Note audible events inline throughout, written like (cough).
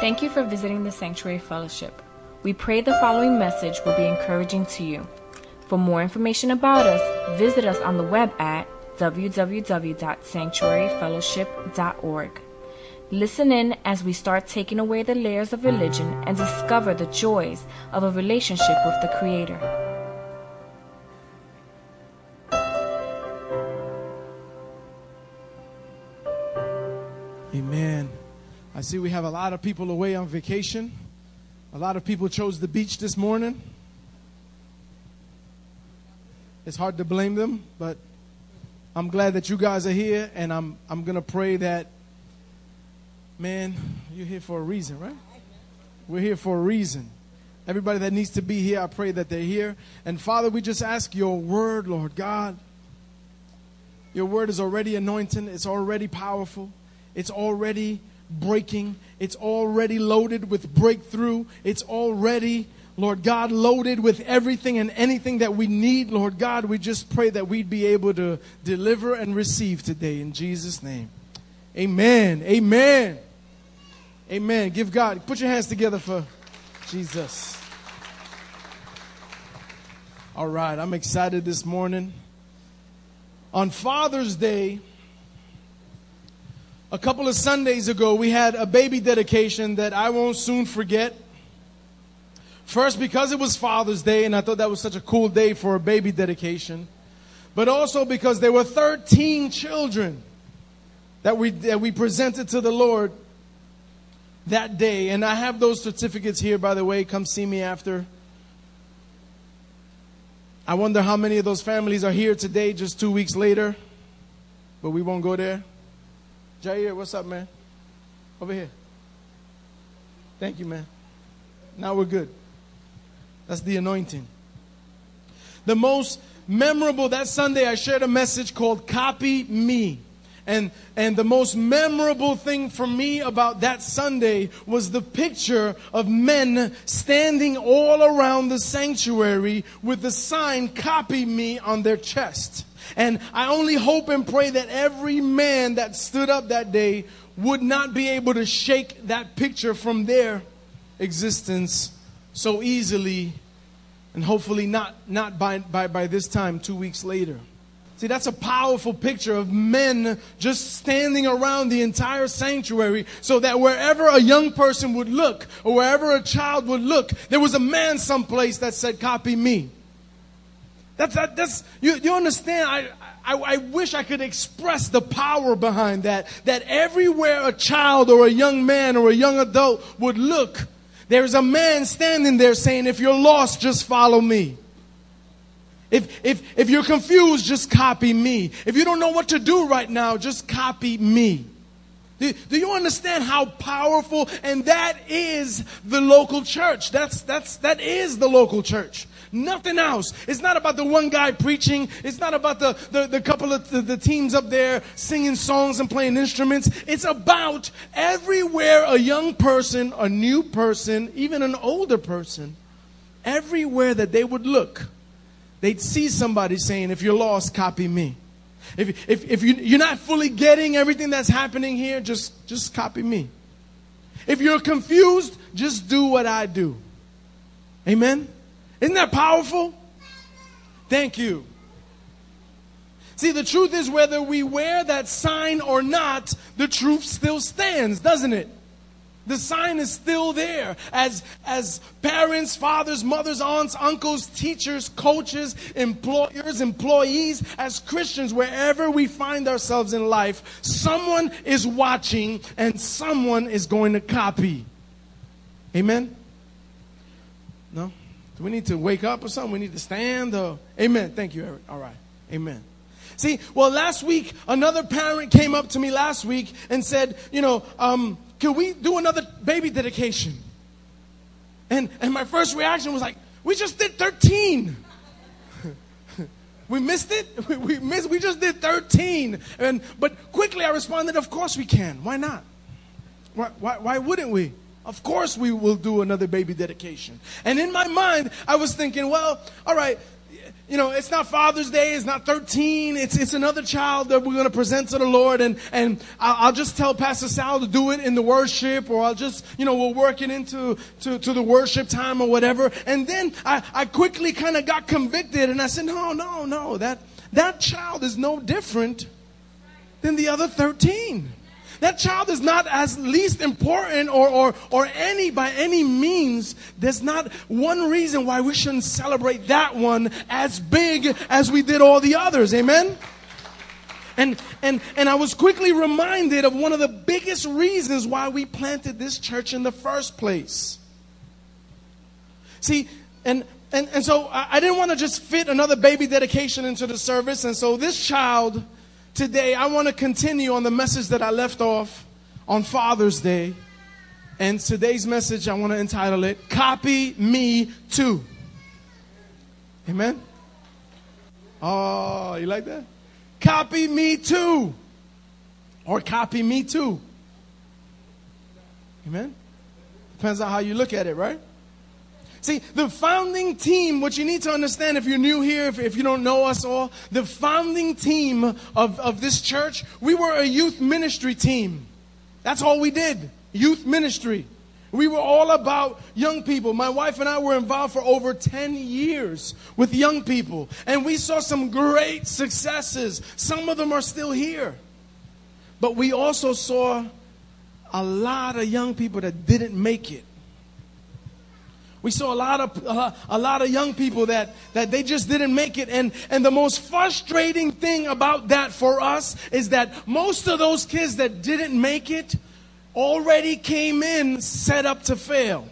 Thank you for visiting the Sanctuary Fellowship. We pray the following message will be encouraging to you. For more information about us, visit us on the web at www.sanctuaryfellowship.org. Listen in as we start taking away the layers of religion and discover the joys of a relationship with the Creator. A lot of people away on vacation. A lot of people chose the beach this morning. It's hard to blame them, but I'm glad that you guys are here, and I'm, I'm going to pray that, man, you're here for a reason, right? We're here for a reason. Everybody that needs to be here, I pray that they're here. And Father, we just ask your word, Lord God. Your word is already anointing, it's already powerful, it's already breaking, it's already loaded with breakthrough, it's already Lord God, loaded with everything and anything that we need, Lord God, we just pray that we'd be able to deliver and receive today in Jesus' name. Amen. Amen. Amen. Give God, put your hands together for Jesus. All right, I'm excited this morning. On Father's Day, a couple of Sundays ago, we had a baby dedication that I won't soon forget. First, because it was Father's Day, and I thought that was such a cool day for a baby dedication. But also because there were 13 children that we, that we presented to the Lord that day. And I have those certificates here, by the way. Come see me after. I wonder how many of those families are here today, just two weeks later. But we won't go there. Jair, what's up, man? Over here. Thank you, man. Now we're good. That's the anointing. The most memorable that Sunday, I shared a message called Copy Me. And, and the most memorable thing for me about that Sunday was the picture of men standing all around the sanctuary with the sign, Copy Me, on their chest. And I only hope and pray that every man that stood up that day would not be able to shake that picture from their existence so easily and hopefully not, not by, by, by this time, two weeks later. See, that's a powerful picture of men just standing around the entire sanctuary so that wherever a young person would look or wherever a child would look, there was a man someplace that said, Copy me. That's, that, that's you, you understand? I, I, I wish I could express the power behind that. That everywhere a child or a young man or a young adult would look, there's a man standing there saying, if you're lost, just follow me. If, if, if you're confused, just copy me. If you don't know what to do right now, just copy me. Do, do you understand how powerful? And that is the local church. That's, that's, that is the local church. Nothing else. It's not about the one guy preaching. It's not about the, the, the couple of the, the teams up there singing songs and playing instruments. It's about everywhere a young person, a new person, even an older person, everywhere that they would look, they'd see somebody saying, if you're lost, copy me. If, if, if you, you're not fully getting everything that's happening here, just, just copy me. If you're confused, just do what I do. Amen? Isn't that powerful? Thank you. See, the truth is whether we wear that sign or not, the truth still stands, doesn't it? The sign is still there. As, as parents, fathers, mothers, aunts, uncles, teachers, coaches, employers, employees, as Christians, wherever we find ourselves in life, someone is watching and someone is going to copy. Amen? No? Do we need to wake up or something? We need to stand? Or... Amen. Thank you, Eric. All right. Amen. See, well, last week, another parent came up to me last week and said, you know, um, can we do another baby dedication? And, and my first reaction was like, we just did 13. (laughs) we missed it. (laughs) We, we, missed, we just did 13. And, but quickly I responded, of course we can. Why not? Why, why, why wouldn't we? Of course, we will do another baby dedication. And in my mind, I was thinking, well, all right, you know, it's not Father's Day, it's not 13, it's, it's another child that we're going to present to the Lord. And, and I'll, I'll, just tell Pastor Sal to do it in the worship, or I'll just, you know, we'll work it into to, to the worship time or whatever. And then I, I quickly kind of got convicted and I said, no, no, no, that, that child is no different than the other 13. That child is not as least important or, or, or any by any means. There's not one reason why we shouldn't celebrate that one as big as we did all the others. Amen? And, and, and I was quickly reminded of one of the biggest reasons why we planted this church in the first place. See, and, and, and so I, I didn't want to just fit another baby dedication into the service. And so this child today, I want to continue on the message that I left off on Father's Day. And today's message, I want to entitle it, Copy Me Too. Amen? Oh, you like that? Copy me too. Or copy me too. Amen? Depends on how you look at it, right? See, the founding team, what you need to understand if you're new here, if, if you don't know us all, the founding team of, of this church, we were a youth ministry team. That's all we did. Youth ministry. We were all about young people. My wife and I were involved for over 10 years with young people. And we saw some great successes. Some of them are still here. But we also saw a lot of young people that didn't make it. We saw a lot of uh, a lot of young people that that they just didn't make it and and the most frustrating thing about that for us is that most of those kids that didn't make it already came in set up to fail.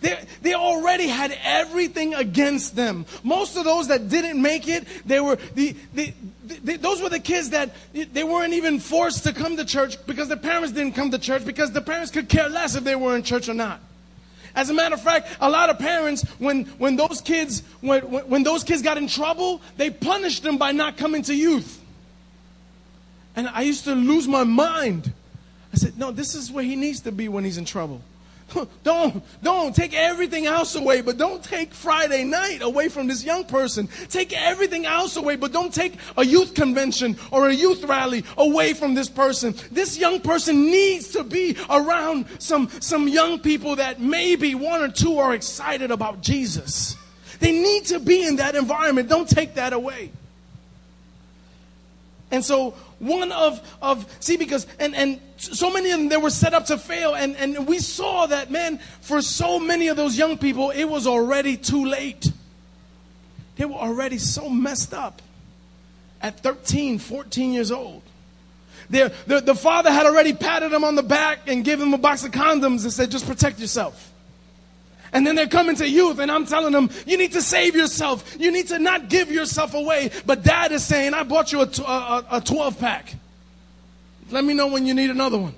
They, they already had everything against them. Most of those that didn't make it, they were the, the, the, those were the kids that they weren't even forced to come to church because their parents didn't come to church because the parents could care less if they were in church or not. As a matter of fact, a lot of parents, when, when those kids, when, when those kids got in trouble, they punished them by not coming to youth. And I used to lose my mind. I said, no, this is where he needs to be when he's in trouble. (laughs) Don't, don't take everything else away, but don't take Friday night away from this young person. Take everything else away, but don't take a youth convention or a youth rally away from this person. This young person needs to be around some, some young people that maybe one or two are excited about Jesus. They need to be in that environment. Don't take that away. And so one of, of see, because, and, and so many of them, they were set up to fail. And, and we saw that, man, for so many of those young people, it was already too late. They were already so messed up at 13, 14 years old. the, the father had already patted them on the back and given them a box of condoms and said, just protect yourself. And then they're coming to youth, and I'm telling them, you need to save yourself. You need to not give yourself away. But dad is saying, I bought you a, a, a 12 pack. Let me know when you need another one.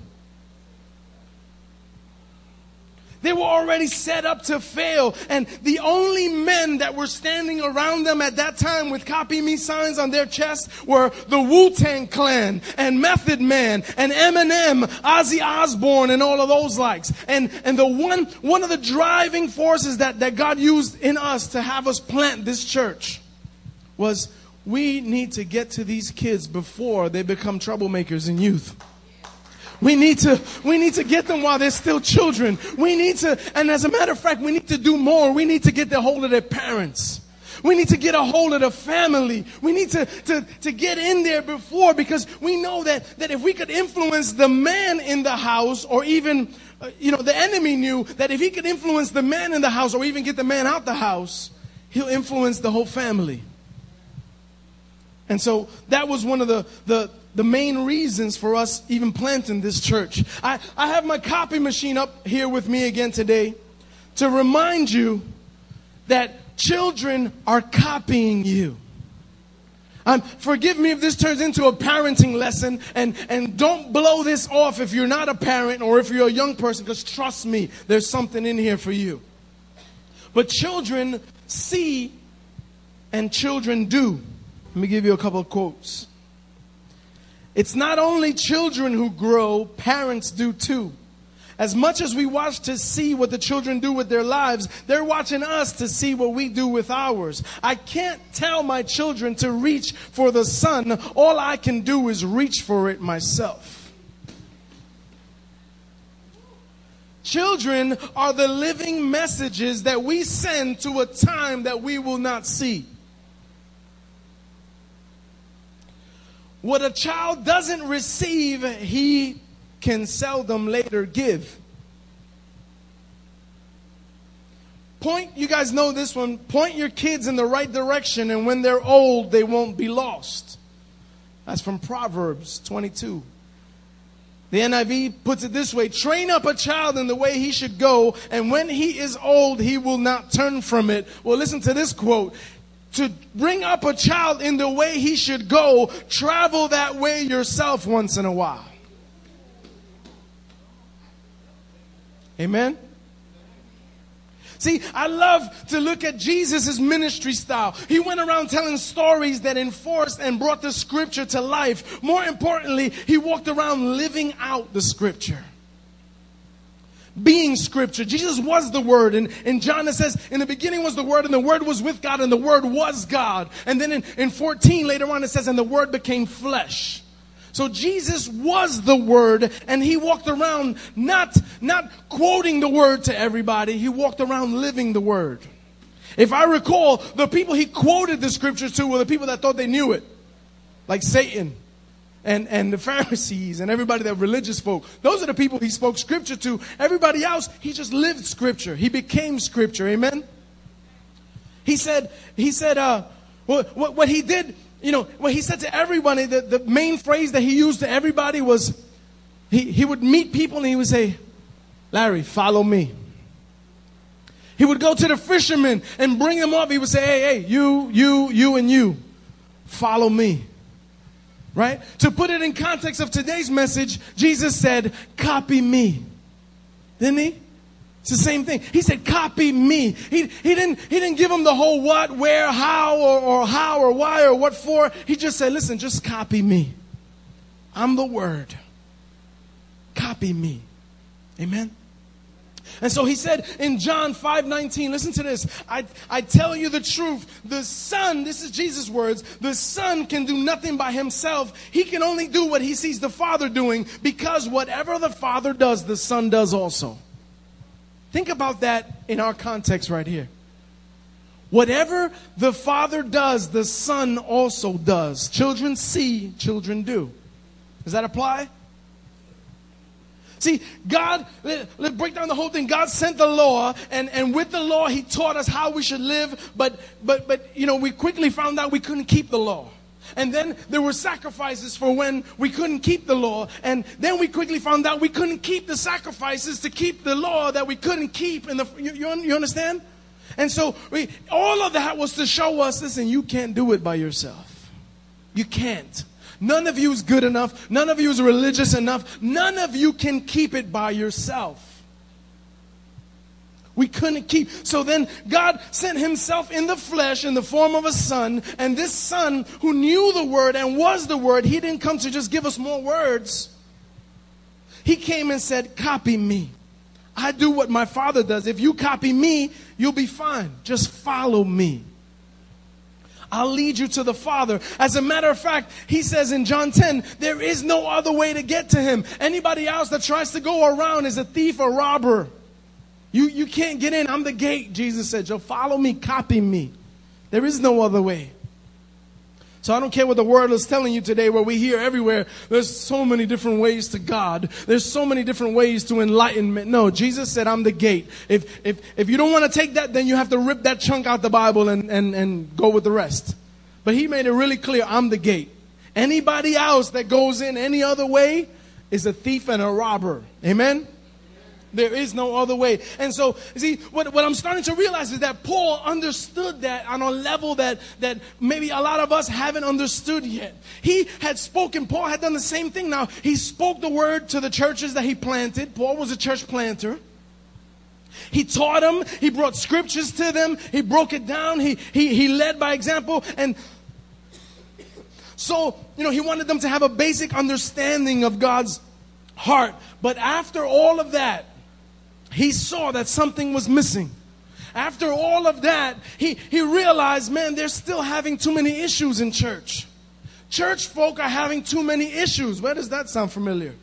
They were already set up to fail. And the only men that were standing around them at that time with copy me signs on their chest were the Wu Tang Clan and Method Man and Eminem, Ozzy Osbourne, and all of those likes. And, and the one, one of the driving forces that, that God used in us to have us plant this church was we need to get to these kids before they become troublemakers in youth. We need to, we need to get them while they're still children. We need to, and as a matter of fact, we need to do more. We need to get the hold of their parents. We need to get a hold of the family. We need to, to, to get in there before because we know that, that if we could influence the man in the house or even, uh, you know, the enemy knew that if he could influence the man in the house or even get the man out the house, he'll influence the whole family. And so that was one of the, the, the main reasons for us even planting this church. I, I have my copy machine up here with me again today to remind you that children are copying you. Um, forgive me if this turns into a parenting lesson, and, and don't blow this off if you're not a parent or if you're a young person, because trust me, there's something in here for you. But children see and children do. Let me give you a couple of quotes. It's not only children who grow, parents do too. As much as we watch to see what the children do with their lives, they're watching us to see what we do with ours. I can't tell my children to reach for the sun. All I can do is reach for it myself. Children are the living messages that we send to a time that we will not see. What a child doesn't receive, he can seldom later give. Point, you guys know this one, point your kids in the right direction, and when they're old, they won't be lost. That's from Proverbs 22. The NIV puts it this way train up a child in the way he should go, and when he is old, he will not turn from it. Well, listen to this quote to bring up a child in the way he should go, travel that way yourself once in a while. Amen? See, I love to look at Jesus' ministry style. He went around telling stories that enforced and brought the scripture to life. More importantly, he walked around living out the scripture being scripture. Jesus was the word. And in John it says, in the beginning was the word and the word was with God and the word was God. And then in, in 14 later on it says, and the word became flesh. So Jesus was the word and he walked around not, not quoting the word to everybody. He walked around living the word. If I recall, the people he quoted the scriptures to were the people that thought they knew it. Like Satan and, and the Pharisees and everybody that religious folk. Those are the people he spoke scripture to. Everybody else, he just lived scripture. He became scripture. Amen. He said, he said, uh, what, what, what he did, you know, what he said to everybody, the, the main phrase that he used to everybody was, he, he would meet people and he would say, Larry, follow me. He would go to the fishermen and bring them up. He would say, hey, hey, you, you, you, and you, follow me right? To put it in context of today's message, Jesus said, copy me. Didn't he? It's the same thing. He said, copy me. He, he, didn't, he didn't give him the whole what, where, how, or, or how, or why, or what for. He just said, listen, just copy me. I'm the word. Copy me. Amen. And so he said in John 5 19, listen to this. I, I tell you the truth. The Son, this is Jesus' words, the Son can do nothing by himself. He can only do what he sees the Father doing because whatever the Father does, the Son does also. Think about that in our context right here. Whatever the Father does, the Son also does. Children see, children do. Does that apply? See, God, let, us break down the whole thing. God sent the law, and, and with the law, He taught us how we should live, but, but, but, you know, we quickly found out we couldn't keep the law. And then there were sacrifices for when we couldn't keep the law. And then we quickly found out we couldn't keep the sacrifices to keep the law that we couldn't keep. In the, you, you understand? And so we, all of that was to show us listen, you can't do it by yourself. You can't. None of you is good enough. None of you is religious enough. None of you can keep it by yourself. We couldn't keep. So then God sent himself in the flesh in the form of a son. And this son who knew the word and was the word, he didn't come to just give us more words. He came and said, Copy me. I do what my father does. If you copy me, you'll be fine. Just follow me. I'll lead you to the Father. As a matter of fact, he says in John 10, there is no other way to get to him. Anybody else that tries to go around is a thief or robber. You, you can't get in. I'm the gate, Jesus said. You'll follow me, copy me. There is no other way. So I don't care what the world is telling you today, where we hear everywhere, there's so many different ways to God. There's so many different ways to enlightenment. No, Jesus said, I'm the gate. If, if, if you don't want to take that, then you have to rip that chunk out the Bible and, and, and go with the rest. But he made it really clear, I'm the gate. Anybody else that goes in any other way is a thief and a robber. Amen? There is no other way. And so, see, what, what I'm starting to realize is that Paul understood that on a level that, that maybe a lot of us haven't understood yet. He had spoken, Paul had done the same thing. Now, he spoke the word to the churches that he planted. Paul was a church planter. He taught them, he brought scriptures to them, he broke it down, he, he, he led by example. And so, you know, he wanted them to have a basic understanding of God's heart. But after all of that, he saw that something was missing. After all of that, he, he realized, man, they're still having too many issues in church. Church folk are having too many issues. Where does that sound familiar?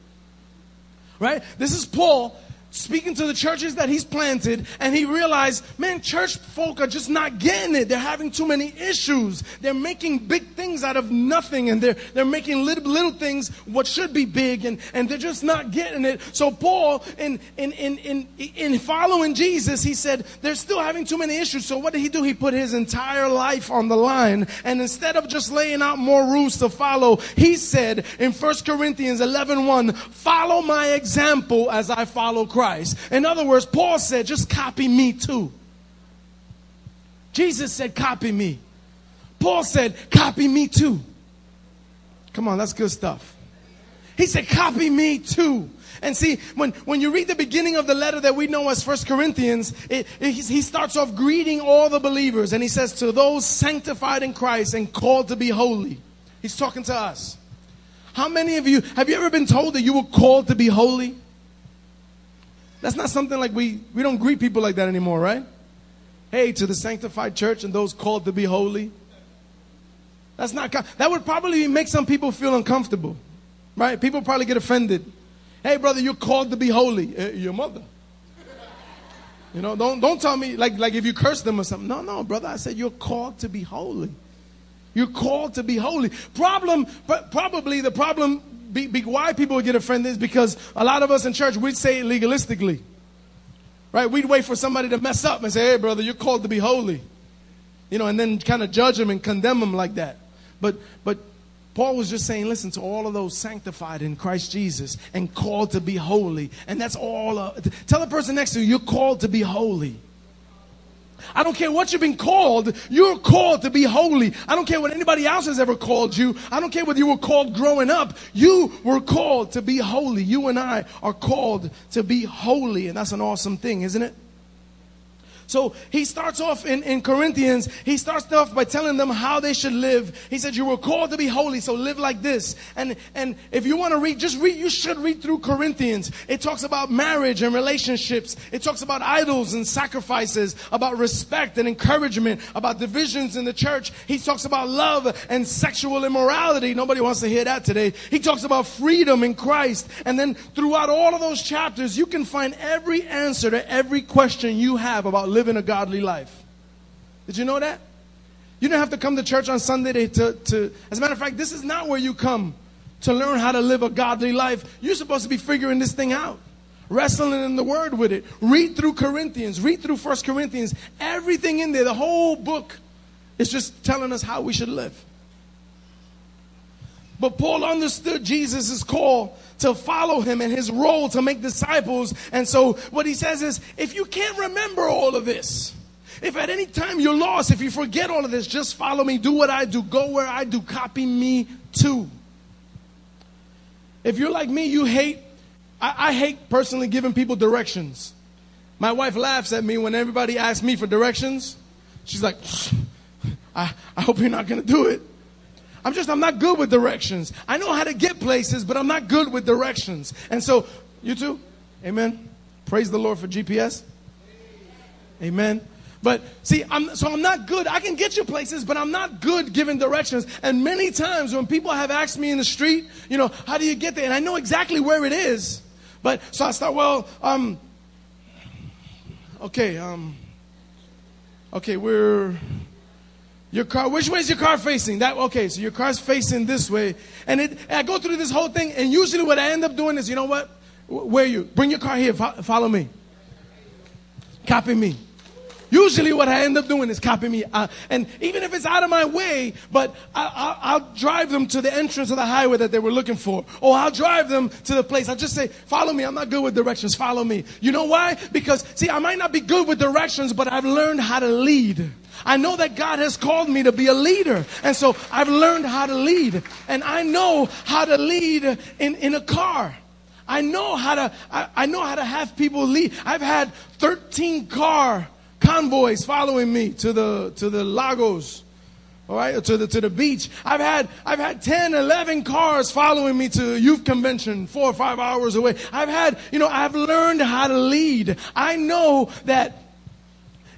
Right? This is Paul speaking to the churches that he's planted, and he realized, man, church folk are just not getting it. They're having too many issues. They're making big things out of nothing, and they're, they're making little, little things what should be big, and, and they're just not getting it. So Paul, in, in, in, in, in following Jesus, he said, they're still having too many issues. So what did he do? He put his entire life on the line, and instead of just laying out more rules to follow, he said in 1 Corinthians 11, 1, follow my example as I follow Christ. Christ. In other words, Paul said, just copy me too. Jesus said, copy me. Paul said, copy me too. Come on, that's good stuff. He said, copy me too. And see, when, when you read the beginning of the letter that we know as First Corinthians, it, it, he starts off greeting all the believers and he says, to those sanctified in Christ and called to be holy. He's talking to us. How many of you, have you ever been told that you were called to be holy? That's not something like we, we don't greet people like that anymore, right? Hey, to the sanctified church and those called to be holy. That's not, that would probably make some people feel uncomfortable, right? People probably get offended. Hey, brother, you're called to be holy. Uh, your mother. You know, don't, don't tell me like, like if you curse them or something. No, no, brother. I said you're called to be holy. You're called to be holy. Problem, but probably the problem be, be, why people would get offended is because a lot of us in church, we'd say it legalistically. Right? We'd wait for somebody to mess up and say, hey, brother, you're called to be holy. You know, and then kind of judge them and condemn them like that. But, but Paul was just saying, listen to all of those sanctified in Christ Jesus and called to be holy. And that's all. Uh, tell the person next to you, you're called to be holy. I don't care what you've been called. You're called to be holy. I don't care what anybody else has ever called you. I don't care whether you were called growing up. You were called to be holy. You and I are called to be holy. And that's an awesome thing, isn't it? So he starts off in, in Corinthians, he starts off by telling them how they should live. He said, You were called to be holy, so live like this. And and if you want to read, just read, you should read through Corinthians. It talks about marriage and relationships, it talks about idols and sacrifices, about respect and encouragement, about divisions in the church. He talks about love and sexual immorality. Nobody wants to hear that today. He talks about freedom in Christ. And then throughout all of those chapters, you can find every answer to every question you have about living living a godly life. Did you know that? You don't have to come to church on Sunday to, to, as a matter of fact, this is not where you come to learn how to live a godly life. You're supposed to be figuring this thing out. Wrestling in the word with it. Read through Corinthians, read through First Corinthians. Everything in there, the whole book is just telling us how we should live. But Paul understood Jesus' call to follow him and his role to make disciples. And so what he says is, if you can't remember all of this, if at any time you're lost, if you forget all of this, just follow me. Do what I do. Go where I do. Copy me too. If you're like me, you hate, I, I hate personally giving people directions. My wife laughs at me when everybody asks me for directions. She's like, I, I hope you're not going to do it. I'm just, I'm not good with directions. I know how to get places, but I'm not good with directions. And so, you too? Amen. Praise the Lord for GPS. Amen. But see, I'm, so I'm not good. I can get you places, but I'm not good giving directions. And many times when people have asked me in the street, you know, how do you get there? And I know exactly where it is. But so I start, well, um, okay, um, okay, we're your car, which way is your car facing? That okay, so your car's facing this way. And it I go through this whole thing, and usually what I end up doing is, you know what? Where you? Bring your car here, follow me. Copy me. Usually, what I end up doing is copy me. Uh, and even if it's out of my way, but I, will drive them to the entrance of the highway that they were looking for. Or I'll drive them to the place. I'll just say, follow me. I'm not good with directions. Follow me. You know why? Because, see, I might not be good with directions, but I've learned how to lead. I know that God has called me to be a leader. And so I've learned how to lead. And I know how to lead in, in a car. I know how to, I, I know how to have people lead. I've had 13 car convoys following me to the, to the Lagos all right, to the, to the beach. I've had, I've had 10, 11 cars following me to youth convention four or five hours away. I've had, you know, I've learned how to lead. I know that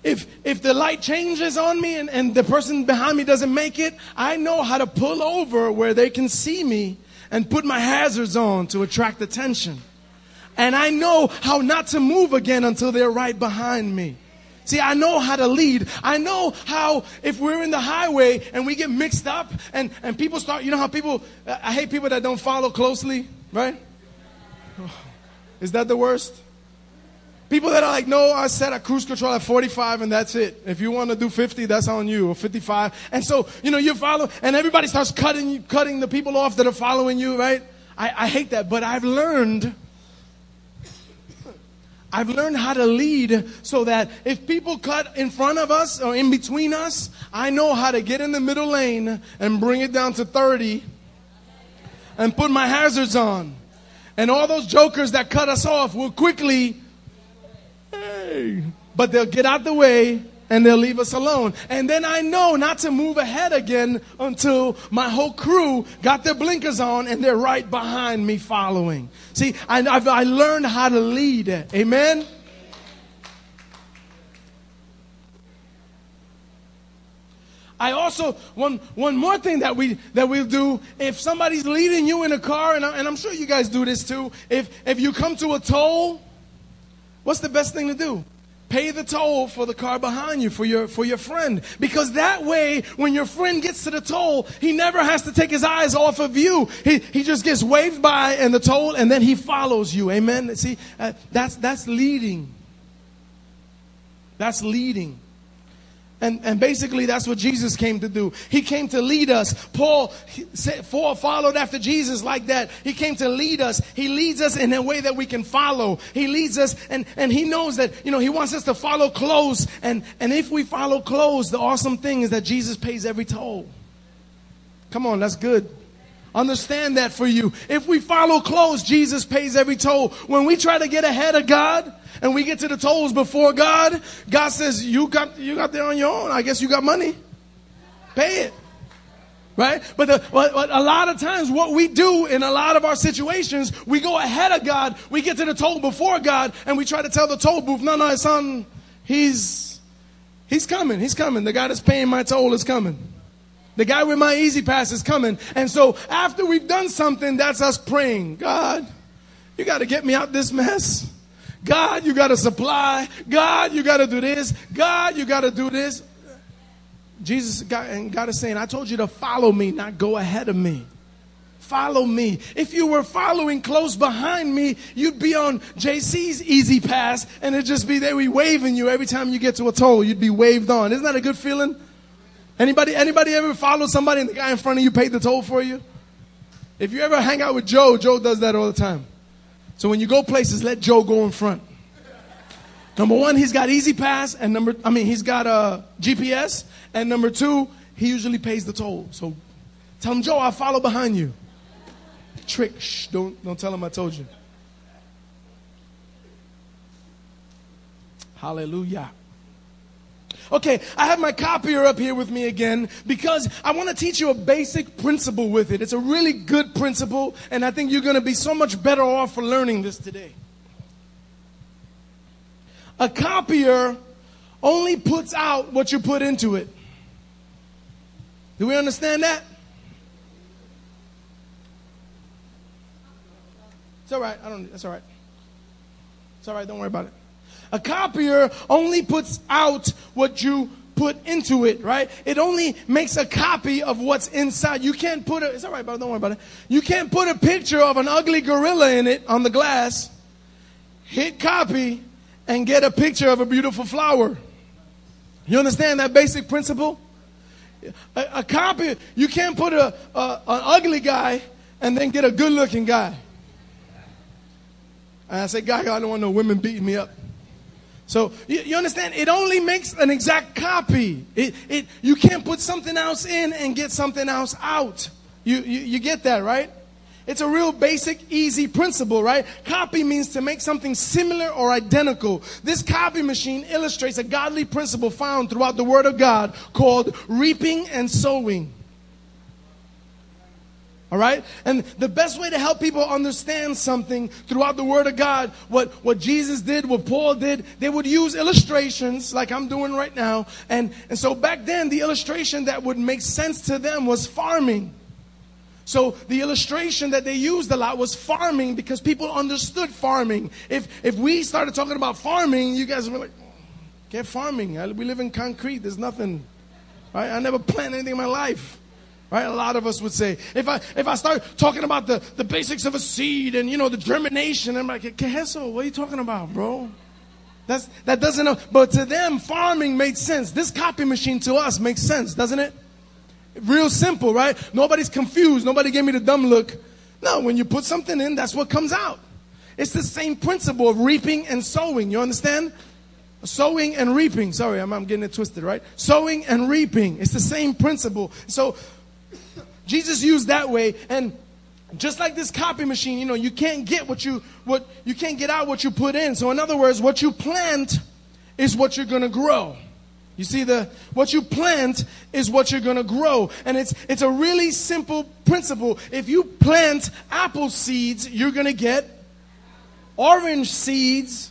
if, if the light changes on me and, and the person behind me doesn't make it, I know how to pull over where they can see me and put my hazards on to attract attention. And I know how not to move again until they're right behind me. See, I know how to lead. I know how if we're in the highway and we get mixed up and, and people start, you know how people, I hate people that don't follow closely, right? Is that the worst? People that are like, no, I set a cruise control at 45 and that's it. If you want to do 50, that's on you, or 55. And so, you know, you follow, and everybody starts cutting, cutting the people off that are following you, right? I, I hate that, but I've learned I've learned how to lead so that if people cut in front of us or in between us, I know how to get in the middle lane and bring it down to 30 and put my hazards on. And all those jokers that cut us off will quickly, hey, but they'll get out the way and they'll leave us alone. And then I know not to move ahead again until my whole crew got their blinkers on and they're right behind me following. See, I, I've, I learned how to lead. Amen? I also one one more thing that we that we'll do if somebody's leading you in a car and, I, and I'm sure you guys do this too. If if you come to a toll, what's the best thing to do? Pay the toll for the car behind you for your for your friend. Because that way when your friend gets to the toll he never has to take his eyes off of you. He, he just gets waved by and the toll and then he follows you. Amen? See uh, that's that's leading. That's leading and, and basically, that's what Jesus came to do. He came to lead us. Paul, Paul followed after Jesus like that. He came to lead us. He leads us in a way that we can follow. He leads us, and, and he knows that, you know, he wants us to follow close. And, and if we follow close, the awesome thing is that Jesus pays every toll. Come on, that's good. Understand that for you. If we follow close, Jesus pays every toll. When we try to get ahead of God, and we get to the tolls before God, God says, you got, you got there on your own. I guess you got money. Pay it. Right? But, the, but, but a lot of times what we do in a lot of our situations, we go ahead of God. We get to the toll before God and we try to tell the toll booth, no, no, son, he's, he's coming. He's coming. The guy that's paying my toll is coming. The guy with my E-ZPass is coming. And so after we've done something, that's us praying. God, you got to get me out this mess. God, you got to supply. God, you got to do this. God, you got to do this. Jesus got, and God is saying, I told you to follow me, not go ahead of me. Follow me. If you were following close behind me, you'd be on JC's E-ZPass and it'd just be there, we waving you every time you get to a toll. You'd be waved on. Isn't that a good feeling? Anybody, anybody ever follow somebody and the guy in front of you paid the toll for you? If you ever hang out with Joe, Joe does that all the time. So when you go places, let Joe go in front. Number one, he's got E-ZPass, and number, I mean, he's got a uh, GPS, and number two, he usually pays the toll. So tell him, Joe, I'll follow behind you. Trick, shh, don't, don't tell him I told you. Hallelujah. Okay, I have my copier up here with me again because I want to teach you a basic principle with it. It's a really good principle, and I think you're going to be so much better off for learning this today. A copier only puts out what you put into it. Do we understand that? It's all right. I don't. That's all right. It's all right. Don't worry about it. A copier only puts out what you put into it, right? It only makes a copy of what's inside. You can't put a, it's all right, but don't worry about it. You can't put a picture of an ugly gorilla in it on the glass, hit copy, and get a picture of a beautiful flower. You understand that basic principle? A, a copy, you can't put a, a, an ugly guy and then get a good looking guy. And I say, guy, I don't want no women beating me up. So you, you, understand? It only makes an exact copy. It, it, you can't put something else in and get something else out. You, you, you get that, right? It's a real basic, easy principle, right? Copy means to make something similar or identical. This copy machine illustrates a godly principle found throughout the Word of God called reaping and sowing. All right? And the best way to help people understand something throughout the Word of God, what, what Jesus did, what Paul did, they would use illustrations like I'm doing right now. And, and so back then, the illustration that would make sense to them was farming. So the illustration that they used a lot was farming because people understood farming. If, if we started talking about farming, you guys were like, get farming. We live in concrete. There's nothing. Right? I never planted anything in my life. Right? A lot of us would say, if I if I start talking about the, the basics of a seed and you know the germination, I'm like, Queso, what are you talking about, bro? That's that doesn't but to them farming made sense. This copy machine to us makes sense, doesn't it? Real simple, right? Nobody's confused. Nobody gave me the dumb look. No, when you put something in, that's what comes out. It's the same principle of reaping and sowing. You understand? Sowing and reaping. Sorry, I'm, I'm getting it twisted, right? Sowing and reaping. It's the same principle. So Jesus used that way and just like this copy machine, you know, you can't get what you what you can't get out what you put in. So in other words, what you plant is what you're going to grow. You see the what you plant is what you're going to grow. And it's it's a really simple principle. If you plant apple seeds, you're going to get orange seeds.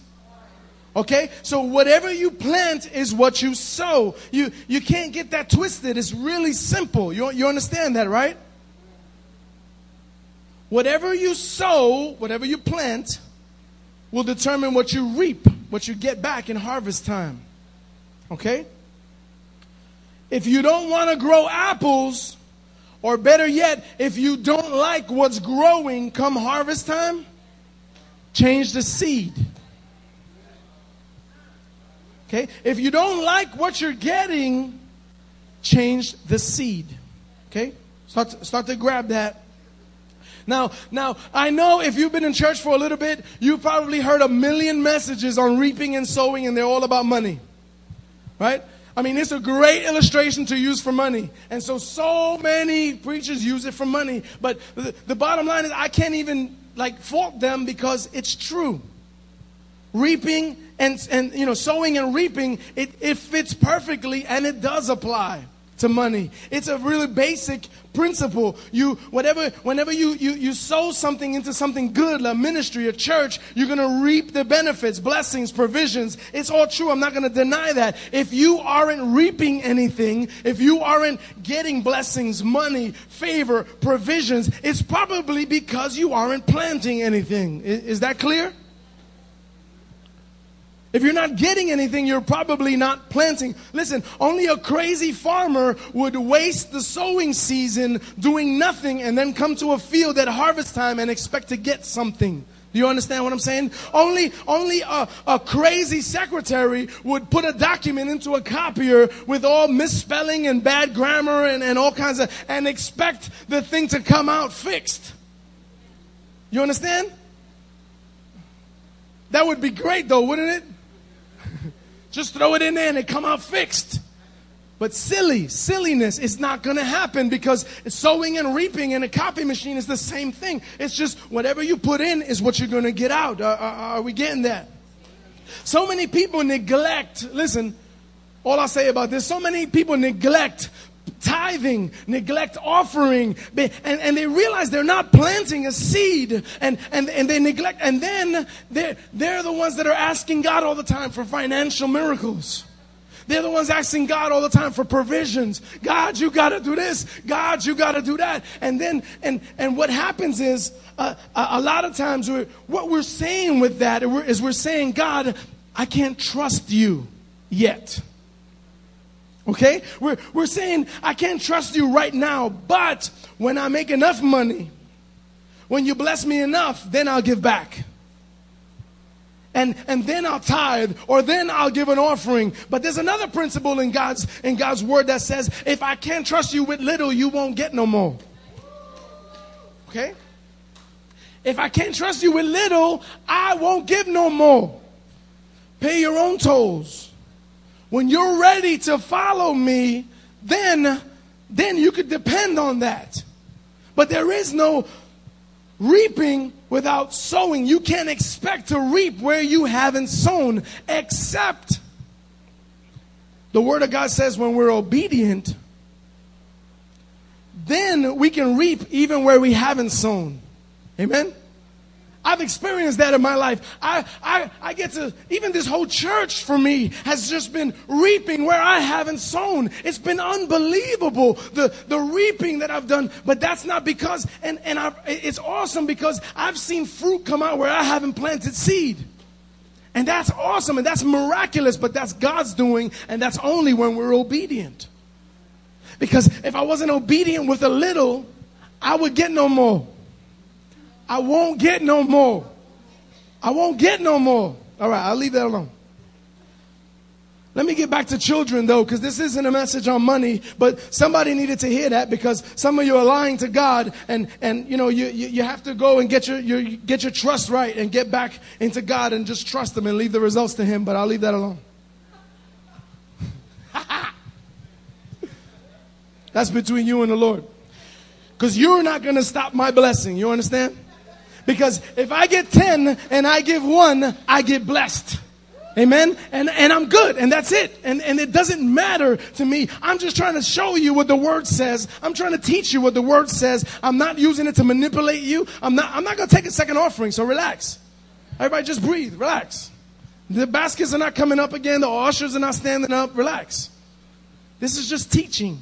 Okay? So whatever you plant is what you sow. You you can't get that twisted. It's really simple. You you understand that, right? Whatever you sow, whatever you plant will determine what you reap, what you get back in harvest time. Okay? If you don't want to grow apples, or better yet, if you don't like what's growing come harvest time, change the seed. Okay? If you don't like what you're getting, change the seed. Okay? Start to, start to grab that. Now, now, I know if you've been in church for a little bit, you've probably heard a million messages on reaping and sowing, and they're all about money. Right? I mean, it's a great illustration to use for money. And so, so many preachers use it for money. But the, the bottom line is, I can't even like fault them because it's true. Reaping and, and you know, sowing and reaping, it, it fits perfectly and it does apply to money. It's a really basic principle. You, whatever, whenever you, you, you sow something into something good, a ministry, a church, you're going to reap the benefits, blessings, provisions. It's all true. I'm not going to deny that. If you aren't reaping anything, if you aren't getting blessings, money, favor, provisions, it's probably because you aren't planting anything. Is, is that clear? If you're not getting anything, you're probably not planting. Listen, only a crazy farmer would waste the sowing season doing nothing and then come to a field at harvest time and expect to get something. Do you understand what I'm saying? Only, only a, a crazy secretary would put a document into a copier with all misspelling and bad grammar and, and all kinds of, and expect the thing to come out fixed. You understand? That would be great though, wouldn't it? Just throw it in there and it come out fixed. But silly, silliness is not going to happen because sowing and reaping in a copy machine is the same thing. It's just whatever you put in is what you're going to get out. Are, are, are we getting that? So many people neglect, listen, all I say about this, so many people neglect tithing, neglect offering, and, and they realize they're not planting a seed and, and, and they neglect, and then they're, they're the ones that are asking God all the time for financial miracles. They're the ones asking God all the time for provisions. God, you got to do this. God, you got to do that. And then, and and what happens is, uh, a, a, lot of times, we're, what we're saying with that is we're saying, God, I can't trust you yet. Okay? We're, we're saying, I can't trust you right now, but when I make enough money, when you bless me enough, then I'll give back. And, and then I'll tithe, or then I'll give an offering. But there's another principle in God's, in God's word that says, if I can't trust you with little, you won't get no more. Okay? If I can't trust you with little, I won't give no more. Pay your own tolls. When you're ready to follow me, then, then you could depend on that. But there is no reaping without sowing. You can't expect to reap where you haven't sown, except the Word of God says when we're obedient, then we can reap even where we haven't sown. Amen? I've experienced that in my life. I, I, I get to, even this whole church for me has just been reaping where I haven't sown. It's been unbelievable, the, the reaping that I've done. But that's not because, and, and I, it's awesome because I've seen fruit come out where I haven't planted seed. And that's awesome and that's miraculous, but that's God's doing, and that's only when we're obedient. Because if I wasn't obedient with a little, I would get no more. I won't get no more. I won't get no more. All right, I'll leave that alone. Let me get back to children though, because this isn't a message on money, but somebody needed to hear that because some of you are lying to God and, and you know, you, you, you have to go and get your, your, get your trust right and get back into God and just trust Him and leave the results to Him, but I'll leave that alone. (laughs) That's between you and the Lord. Because you're not going to stop my blessing. You understand? Because if I get 10 and I give one, I get blessed. Amen. And, and I'm good. And that's it. And, and it doesn't matter to me. I'm just trying to show you what the word says. I'm trying to teach you what the word says. I'm not using it to manipulate you. I'm not, I'm not going to take a second offering. So relax. Everybody just breathe. Relax. The baskets are not coming up again. The ushers are not standing up. Relax. This is just teaching.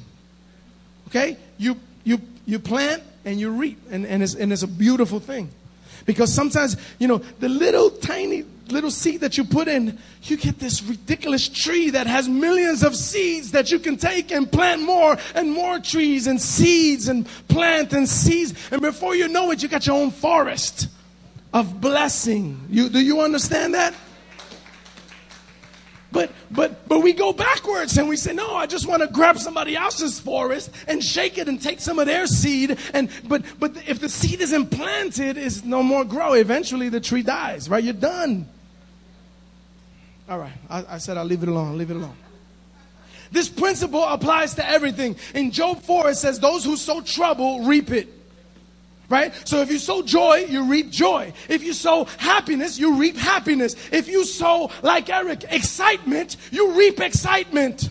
Okay? You, you, you plant and you reap. And, and, it's, and it's a beautiful thing. Because sometimes, you know, the little tiny little seed that you put in, you get this ridiculous tree that has millions of seeds that you can take and plant more and more trees and seeds and plant and seeds. And before you know it, you got your own forest of blessing. You, do you understand that? But but but we go backwards and we say, no, I just want to grab somebody else's forest and shake it and take some of their seed. And but but if the seed isn't planted, it's no more grow. Eventually the tree dies, right? You're done. All right. I, I said I'll leave it alone. I'll leave it alone. This principle applies to everything. In Job 4, it says, Those who sow trouble reap it right? So if you sow joy, you reap joy. If you sow happiness, you reap happiness. If you sow, like Eric, excitement, you reap excitement.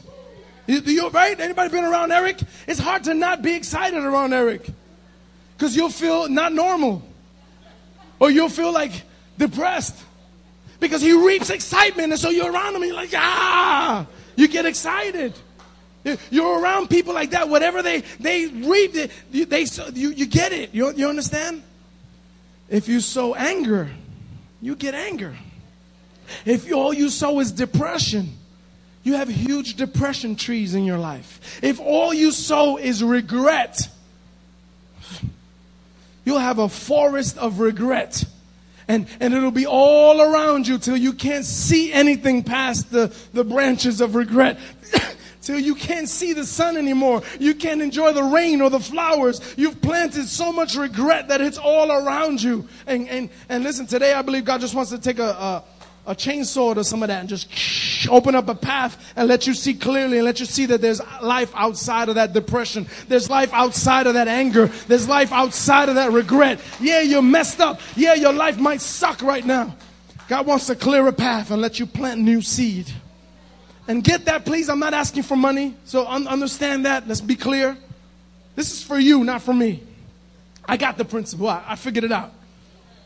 You, you right? Anybody been around Eric? It's hard to not be excited around Eric because you'll feel not normal or you'll feel like depressed because he reaps excitement and so you're around him you're like, ah, you get excited. You're around people like that. Whatever they they reap, they, they you, you get it. You, you understand? If you sow anger, you get anger. If you, all you sow is depression, you have huge depression trees in your life. If all you sow is regret, you'll have a forest of regret. And, and it'll be all around you till you can't see anything past the, the branches of regret. (coughs) till you can't see the sun anymore. You can't enjoy the rain or the flowers. You've planted so much regret that it's all around you. And, and, and listen, today I believe God just wants to take a, a, a chainsaw to some of that and just (sniffs) open up a path and let you see clearly and let you see that there's life outside of that depression. There's life outside of that anger. There's life outside of that regret. Yeah, you're messed up. Yeah, your life might suck right now. God wants to clear a path and let you plant new seed. And get that, please. I'm not asking for money. So un- understand that. Let's be clear. This is for you, not for me. I got the principle. I, I figured it out.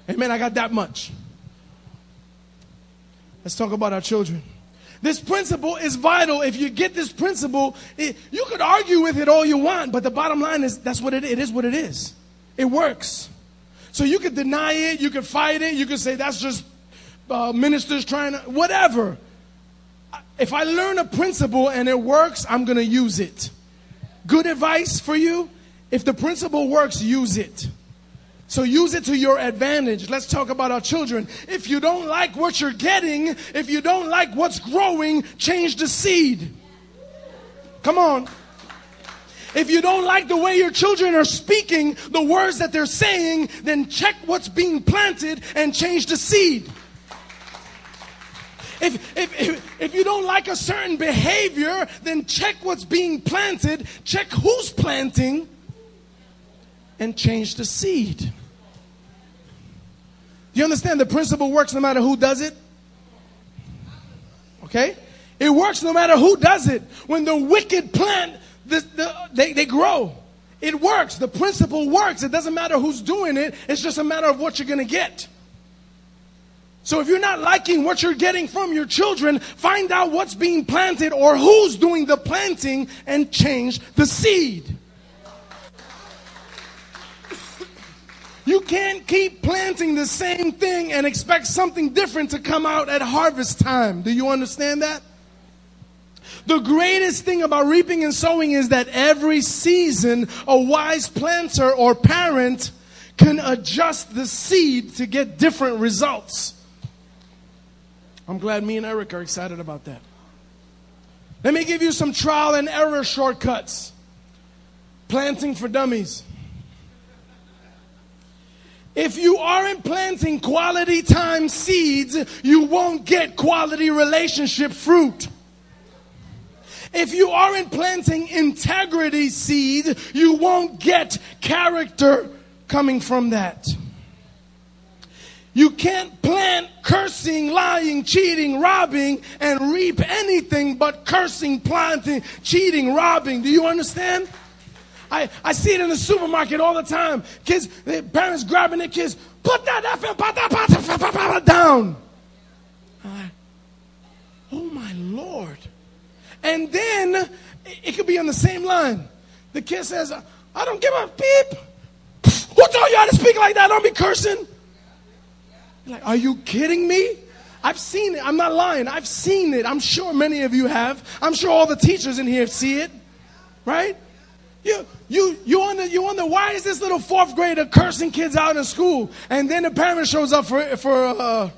Amen. I got that much. Let's talk about our children. This principle is vital. If you get this principle, it, you could argue with it all you want, but the bottom line is that's what it, it is. What it is. It works. So you could deny it, you could fight it, you could say that's just uh, ministers trying to whatever if I learn a principle and it works, I'm going to use it. Good advice for you if the principle works, use it. So use it to your advantage. Let's talk about our children. If you don't like what you're getting, if you don't like what's growing, change the seed. Come on. If you don't like the way your children are speaking, the words that they're saying, then check what's being planted and change the seed. If, if, if, if you don't like a certain behavior, then check what's being planted, check who's planting, and change the seed. You understand the principle works no matter who does it? Okay? It works no matter who does it. When the wicked plant, the, the, they, they grow. It works. The principle works. It doesn't matter who's doing it, it's just a matter of what you're going to get. So if you're not liking what you're getting from your children, find out what's being planted or who's doing the planting and change the seed. You can't keep planting the same thing and expect something different to come out at harvest time. Do you understand that? The greatest thing about reaping and sowing is that every season a wise planter or parent can adjust the seed to get different results. I'm glad me and Eric are excited about that. Let me give you some trial and error shortcuts. Planting for dummies. If you aren't planting quality time seeds, you won't get quality relationship fruit. If you aren't planting integrity seed, you won't get character coming from that. You can't plant cursing, lying, cheating, robbing, and reap anything but cursing, planting, cheating, robbing. Do you understand? I, I see it in the supermarket all the time. Kids, parents grabbing their kids, put that effing down. oh my Lord. And then it could be on the same line. The kid says, I don't give a beep. Who told you how to speak like that? Don't be cursing. Like, are you kidding me? I've seen it. I'm not lying. I've seen it. I'm sure many of you have. I'm sure all the teachers in here see it. Right? You, you, you wonder, you wonder why is this little fourth grader cursing kids out in school? And then the parent shows up for, for uh,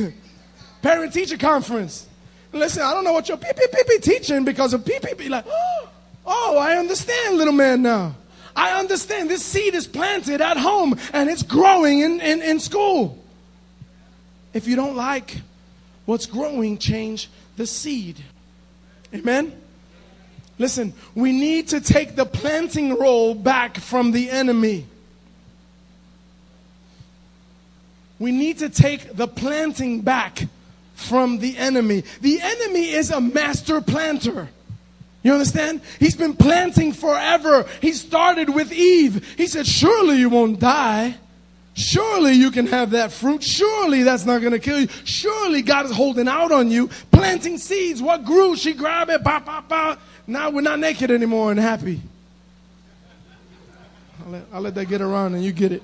a (laughs) parent teacher conference. Listen, I don't know what you're pee pee pee pee teaching because of pee pee pee. Like, (gasps) oh, I understand, little man now. I understand this seed is planted at home and it's growing in, in, in school. If you don't like what's growing, change the seed. Amen? Listen, we need to take the planting role back from the enemy. We need to take the planting back from the enemy. The enemy is a master planter. You understand? He's been planting forever. He started with Eve. He said, Surely you won't die. Surely you can have that fruit. Surely that's not going to kill you. Surely God is holding out on you, planting seeds. What grew? She grabbed it, pop, pop, pop. Now we're not naked anymore and happy. I'll let, I'll let that get around and you get it.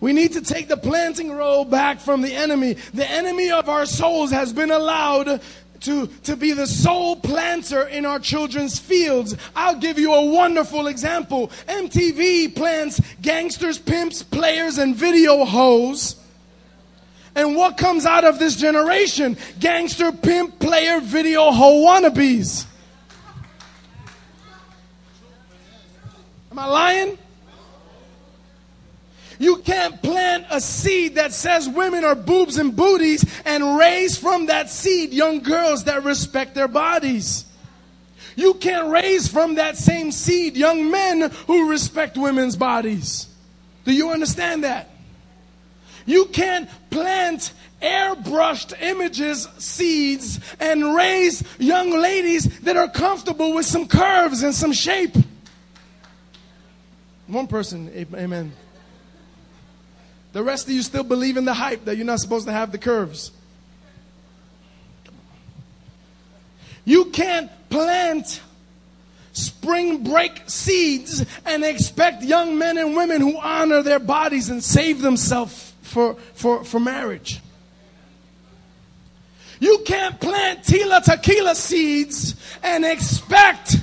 We need to take the planting role back from the enemy. The enemy of our souls has been allowed to, to be the sole planter in our children's fields. I'll give you a wonderful example. MTV plants gangsters, pimps, players, and video hoes. And what comes out of this generation? Gangster, pimp, player, video hoe wannabes. Am I lying? You can't plant a seed that says women are boobs and booties and raise from that seed young girls that respect their bodies. You can't raise from that same seed young men who respect women's bodies. Do you understand that? You can't plant airbrushed images, seeds, and raise young ladies that are comfortable with some curves and some shape. One person, amen. The rest of you still believe in the hype that you're not supposed to have the curves. You can't plant spring break seeds and expect young men and women who honor their bodies and save themselves for, for, for marriage. You can't plant Tila Tequila seeds and expect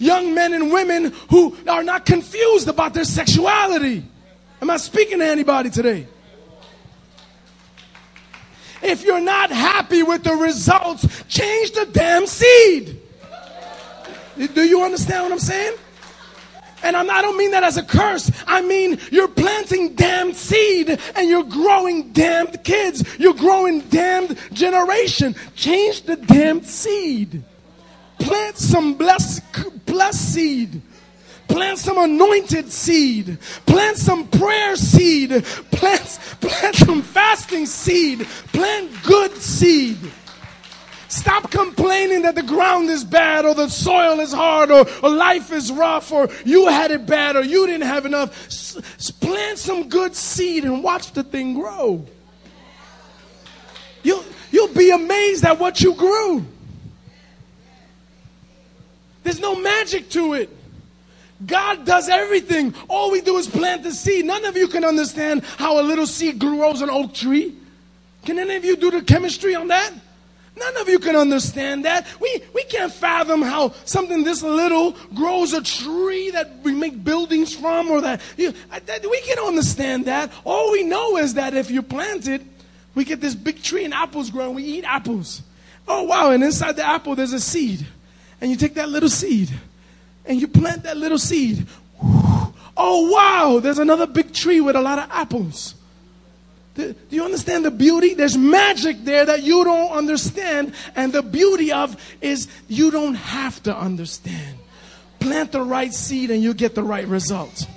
young men and women who are not confused about their sexuality. Am I speaking to anybody today? If you're not happy with the results, change the damn seed. Do you understand what I'm saying? And I'm, I do not mean that as a curse. I mean, you're planting damned seed and you're growing damned kids. You're growing damned generation. Change the damned seed. Plant some blessed, blessed seed. Plant some anointed seed. Plant some prayer seed. Plant, plant some fasting seed. Plant good seed. Stop complaining that the ground is bad or the soil is hard or, or life is rough or you had it bad or you didn't have enough. S- plant some good seed and watch the thing grow. You'll, you'll be amazed at what you grew. There's no magic to it. God does everything. All we do is plant the seed. None of you can understand how a little seed grows an oak tree. Can any of you do the chemistry on that? None of you can understand that. We, we can't fathom how something this little grows a tree that we make buildings from or that, you, that we can't understand that. All we know is that if you plant it, we get this big tree and apples growing. We eat apples. Oh wow, and inside the apple there's a seed. And you take that little seed and you plant that little seed. Oh wow, there's another big tree with a lot of apples. Do you understand the beauty? There's magic there that you don't understand. And the beauty of is you don't have to understand. Plant the right seed and you get the right result.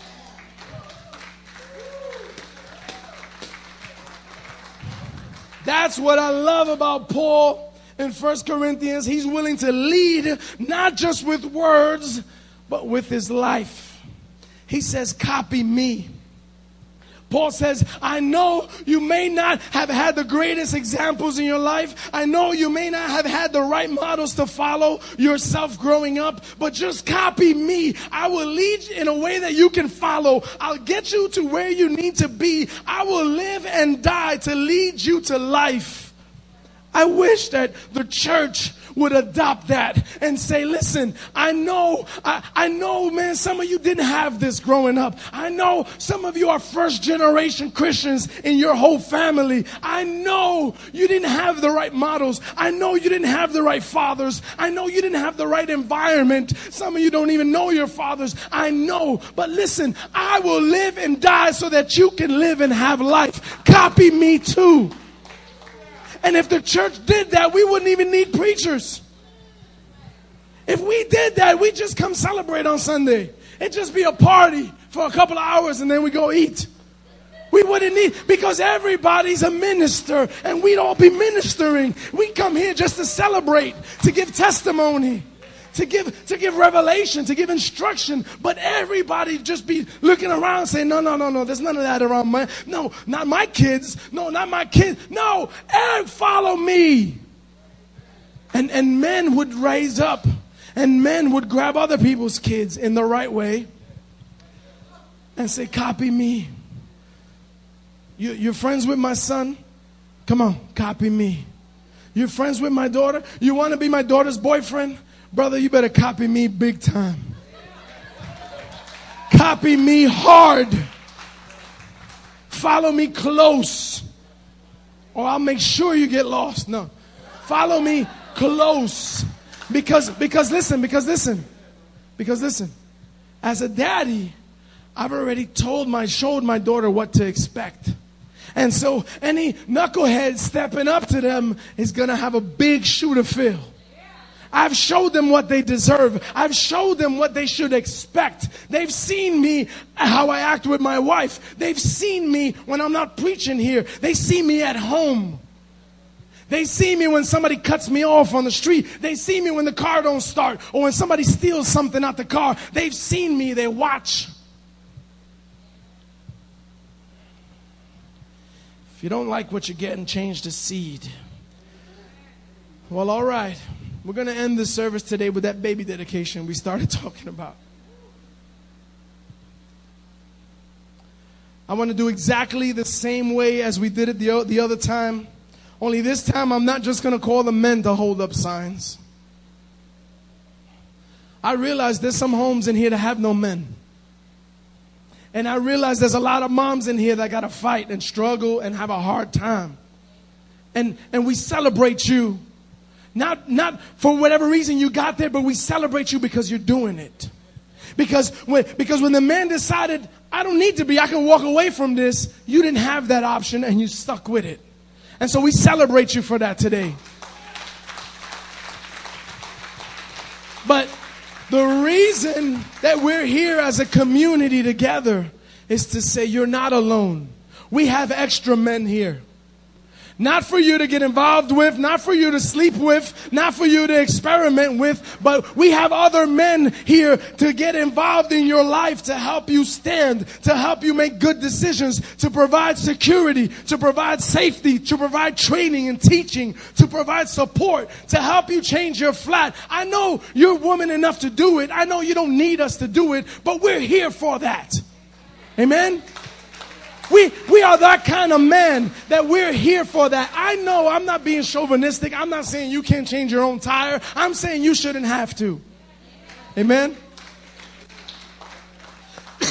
That's what I love about Paul in First Corinthians. He's willing to lead not just with words, but with his life. He says, Copy me. Paul says, I know you may not have had the greatest examples in your life. I know you may not have had the right models to follow yourself growing up, but just copy me. I will lead you in a way that you can follow. I'll get you to where you need to be. I will live and die to lead you to life. I wish that the church would adopt that and say, listen, I know, I, I know, man, some of you didn't have this growing up. I know some of you are first generation Christians in your whole family. I know you didn't have the right models. I know you didn't have the right fathers. I know you didn't have the right environment. Some of you don't even know your fathers. I know. But listen, I will live and die so that you can live and have life. Copy me too. And if the church did that, we wouldn't even need preachers. If we did that, we just come celebrate on Sunday. It'd just be a party for a couple of hours and then we go eat. We wouldn't need, because everybody's a minister and we'd all be ministering. We come here just to celebrate, to give testimony to give to give revelation, to give instruction, but everybody just be looking around saying, "No, no, no, no. There's none of that around my no, not my kids. No, not my kids. No, Eric, follow me." And and men would raise up, and men would grab other people's kids in the right way, and say, "Copy me." You, you're friends with my son? Come on, copy me. You're friends with my daughter? You want to be my daughter's boyfriend? Brother, you better copy me big time. Copy me hard. Follow me close. Or I'll make sure you get lost. No. Follow me close. Because because listen, because listen. Because listen. As a daddy, I've already told my showed my daughter what to expect. And so any knucklehead stepping up to them is going to have a big shoe to fill. I've showed them what they deserve. I've showed them what they should expect. They've seen me how I act with my wife. They've seen me when I'm not preaching here. They see me at home. They see me when somebody cuts me off on the street. They see me when the car don't start or when somebody steals something out the car. They've seen me. They watch. If you don't like what you're getting, change the seed. Well, all right. We're going to end this service today with that baby dedication we started (laughs) talking about. I want to do exactly the same way as we did it the, the other time. Only this time, I'm not just going to call the men to hold up signs. I realize there's some homes in here that have no men. And I realize there's a lot of moms in here that got to fight and struggle and have a hard time. And, and we celebrate you not, not for whatever reason you got there, but we celebrate you because you're doing it. Because when, because when the man decided, I don't need to be, I can walk away from this, you didn't have that option and you stuck with it. And so we celebrate you for that today. But The reason that we're here as a community together is to say you're not alone. We have extra men here. Not for you to get involved with, not for you to sleep with, not for you to experiment with, but we have other men here to get involved in your life to help you stand, to help you make good decisions, to provide security, to provide safety, to provide training and teaching, to provide support, to help you change your flat. I know you're woman enough to do it. I know you don't need us to do it, but we're here for that. Amen? We, we are that kind of man that we're here for that. I know I'm not being chauvinistic. I'm not saying you can't change your own tire. I'm saying you shouldn't have to. Amen? (coughs)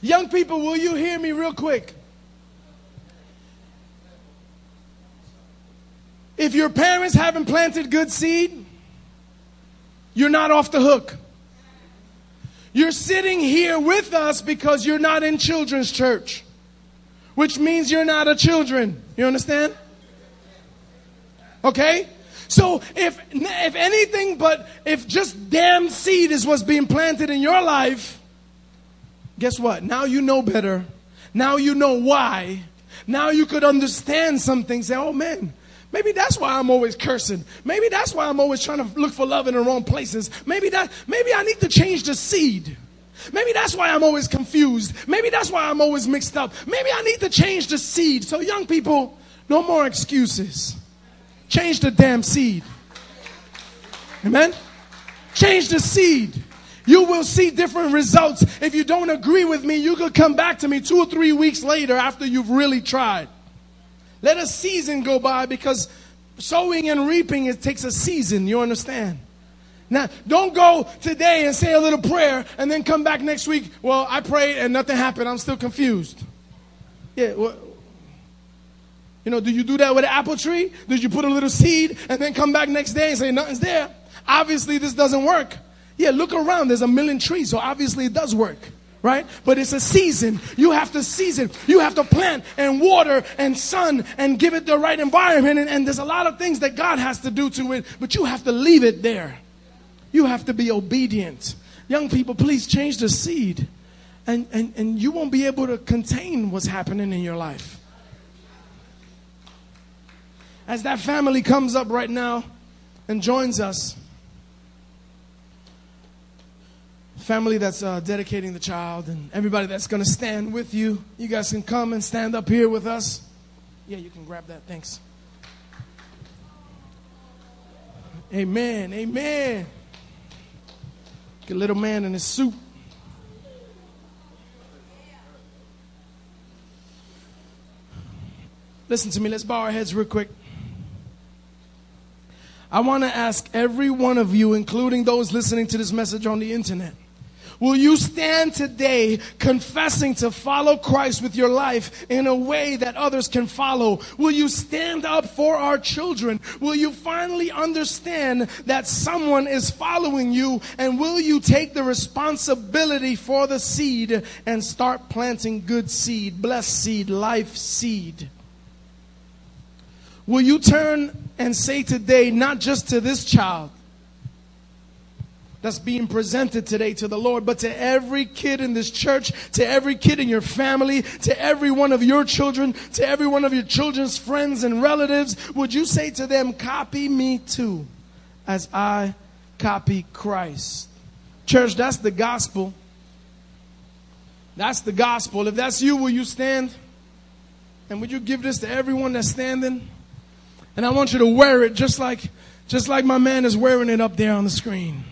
Young people, will you hear me real quick? If your parents haven't planted good seed, you're not off the hook. You're sitting here with us because you're not in children's church, which means you're not a children. You understand? Okay? So if if anything but if just damn seed is what's being planted in your life, guess what? Now you know better. Now you know why. Now you could understand something. Say, oh man, Maybe that's why I'm always cursing. Maybe that's why I'm always trying to look for love in the wrong places. Maybe that maybe I need to change the seed. Maybe that's why I'm always confused. Maybe that's why I'm always mixed up. Maybe I need to change the seed. So young people, no more excuses. Change the damn seed. Amen. Change the seed. You will see different results. If you don't agree with me, you could come back to me two or three weeks later after you've really tried. Let a season go by because sowing and reaping it takes a season. You understand? Now, don't go today and say a little prayer and then come back next week. Well, I prayed and nothing happened. I'm still confused. Yeah, well, you know, do you do that with an apple tree? Did you put a little seed and then come back next day and say nothing's there? Obviously, this doesn't work. Yeah, look around. There's a million trees, so obviously it does work right? But it's a season. You have to season. You have to plant and water and sun and give it the right environment. And, and, there's a lot of things that God has to do to it, but you have to leave it there. You have to be obedient. Young people, please change the seed. And, and, and you won't be able to contain what's happening in your life. As that family comes up right now and joins us, family that's uh, dedicating the child and everybody that's going to stand with you. You guys can come and stand up here with us. Yeah, you can grab that. Thanks. Amen. Amen. Get a little man in his suit. Listen to me. Let's bow our heads real quick. I want to ask every one of you, including those listening to this message on the internet, Will you stand today confessing to follow Christ with your life in a way that others can follow? Will you stand up for our children? Will you finally understand that someone is following you? And will you take the responsibility for the seed and start planting good seed, blessed seed, life seed? Will you turn and say today, not just to this child, that's being presented today to the Lord, but to every kid in this church, to every kid in your family, to every one of your children, to every one of your children's friends and relatives, would you say to them, copy me too, as I copy Christ? Church, that's the gospel. That's the gospel. If that's you, will you stand? And would you give this to everyone that's standing? And I want you to wear it just like, just like my man is wearing it up there on the screen.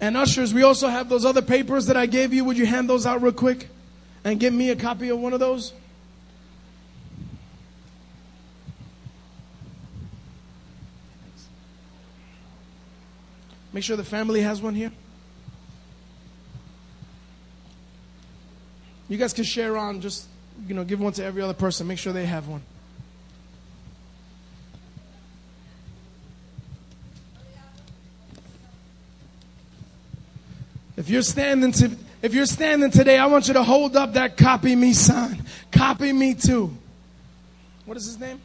And ushers, we also have those other papers that I gave you. Would you hand those out real quick and give me a copy of one of those? Make sure the family has one here. You guys can share on, just you know, give one to every other person. Make sure they have one. If you're standing to, if you're standing today, I want you to hold up that copy me sign. Copy me too. What is his name?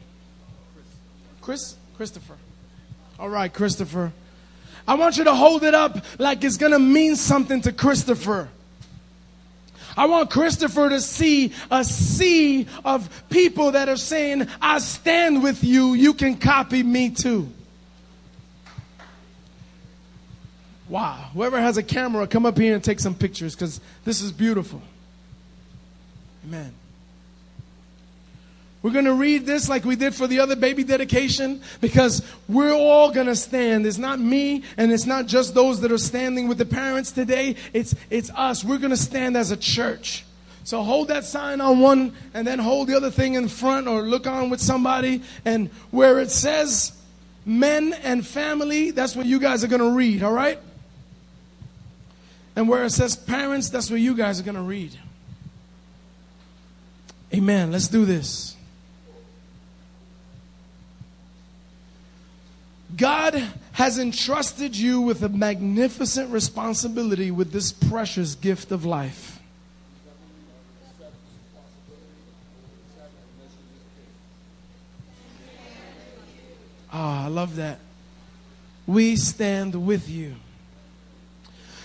Chris, Christopher. All right, Christopher. I want you to hold it up like it's going to mean something to Christopher. I want Christopher to see a sea of people that are saying, I stand with you. You can copy me too. Wow. Whoever has a camera, come up here and take some pictures because this is beautiful. Amen. We're going to read this like we did for the other baby dedication because we're all going to stand. It's not me and it's not just those that are standing with the parents today. It's, it's us. We're going to stand as a church. So hold that sign on one and then hold the other thing in front or look on with somebody. And where it says men and family, that's what you guys are going to read, all right? And where it says parents, that's what you guys are going to read. Amen. Let's do this. God has entrusted you with a magnificent responsibility with this precious gift of life. Ah, I love that. We stand with you.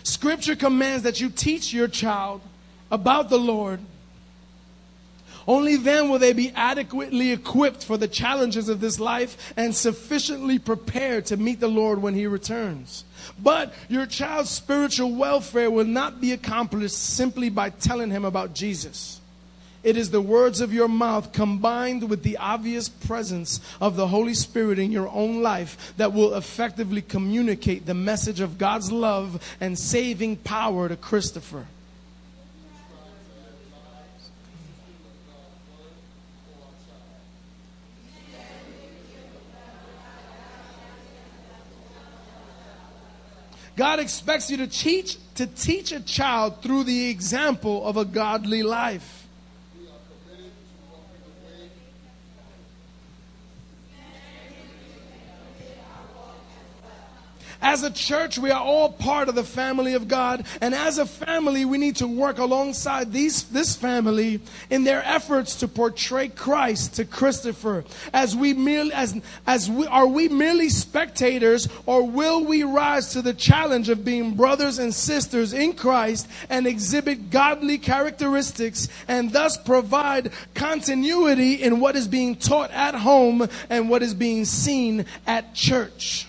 Scripture commands that you teach your child about the Lord. Only then will they be adequately equipped for the challenges of this life and sufficiently prepared to meet the Lord when He returns. But your child's spiritual welfare will not be accomplished simply by telling him about Jesus. It is the words of your mouth combined with the obvious presence of the Holy Spirit in your own life that will effectively communicate the message of God's love and saving power to Christopher. God expects you to teach to teach a child through the example of a godly life. As a church, we are all part of the family of God. And as a family, we need to work alongside these, this family in their efforts to portray Christ to Christopher. As we merely, as, as we, are we merely spectators or will we rise to the challenge of being brothers and sisters in Christ and exhibit godly characteristics and thus provide continuity in what is being taught at home and what is being seen at church?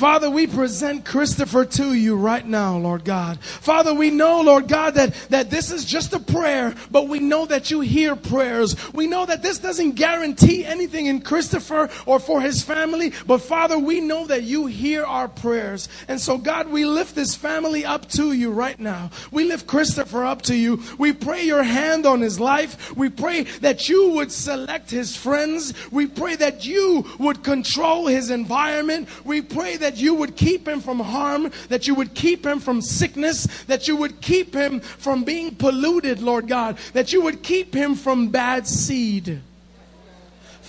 Father, we present Christopher to you right now, Lord God. Father, we know, Lord God, that, that this is just a prayer, but we know that you hear prayers. We know that this doesn't guarantee anything in Christopher or for his family, but Father, we know that you hear our prayers. And so, God, we lift this family up to you right now. We lift Christopher up to you. We pray your hand on his life. We pray that you would select his friends. We pray that you would control his environment. We pray that that you would keep him from harm, that you would keep him from sickness, that you would keep him from being polluted, Lord God, that you would keep him from bad seed.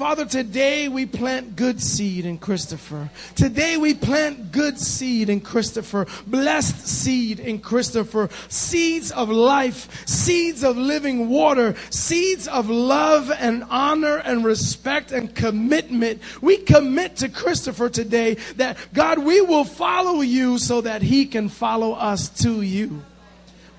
Father, today we plant good seed in Christopher. Today we plant good seed in Christopher. Blessed seed in Christopher. Seeds of life, seeds of living water, seeds of love and honor and respect and commitment. We commit to Christopher today that God, we will follow you so that he can follow us to you.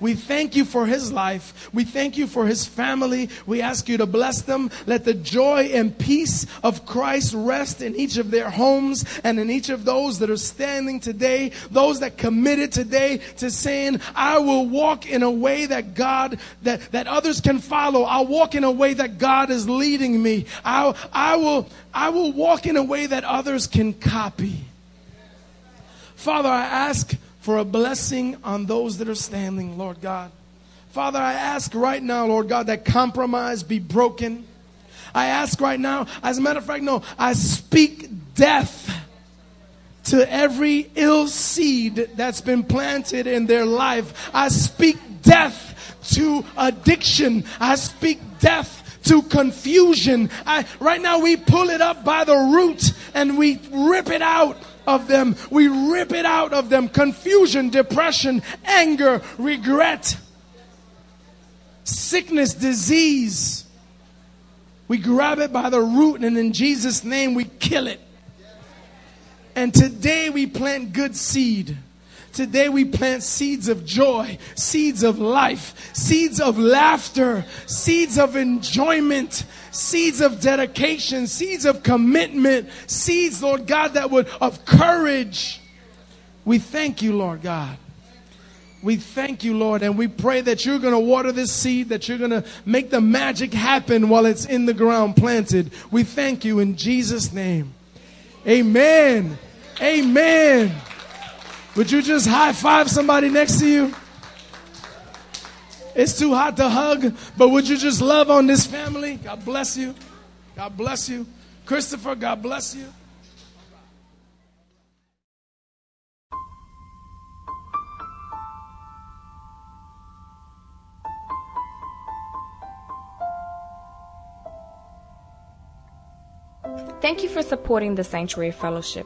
We thank you for his life. We thank you for his family. We ask you to bless them. Let the joy and peace of Christ rest in each of their homes and in each of those that are standing today, those that committed today to saying, I will walk in a way that God, that, that others can follow. I'll walk in a way that God is leading me. I'll, I will, I will walk in a way that others can copy. Father, I ask for a blessing on those that are standing, Lord God. Father, I ask right now, Lord God, that compromise be broken. I ask right now, as a matter of fact, no, I speak death to every ill seed that's been planted in their life. I speak death to addiction. I speak death to confusion. I, right now, we pull it up by the root and we rip it out of them. We rip it out of them. Confusion, depression, anger, regret, sickness, disease. We grab it by the root and in Jesus' name we kill it. And today we plant good seed. Today we plant seeds of joy, seeds of life, seeds of laughter, seeds of enjoyment, seeds of dedication, seeds of commitment, seeds, Lord God, that would, of courage. We thank you, Lord God. We thank you, Lord, and we pray that you're going to water this seed, that you're going to make the magic happen while it's in the ground planted. We thank you in Jesus' name. Amen. Amen. Would you just high five somebody next to you? It's too hot to hug, but would you just love on this family? God bless you. God bless you. Christopher, God bless you. Thank you for supporting the Sanctuary Fellowship.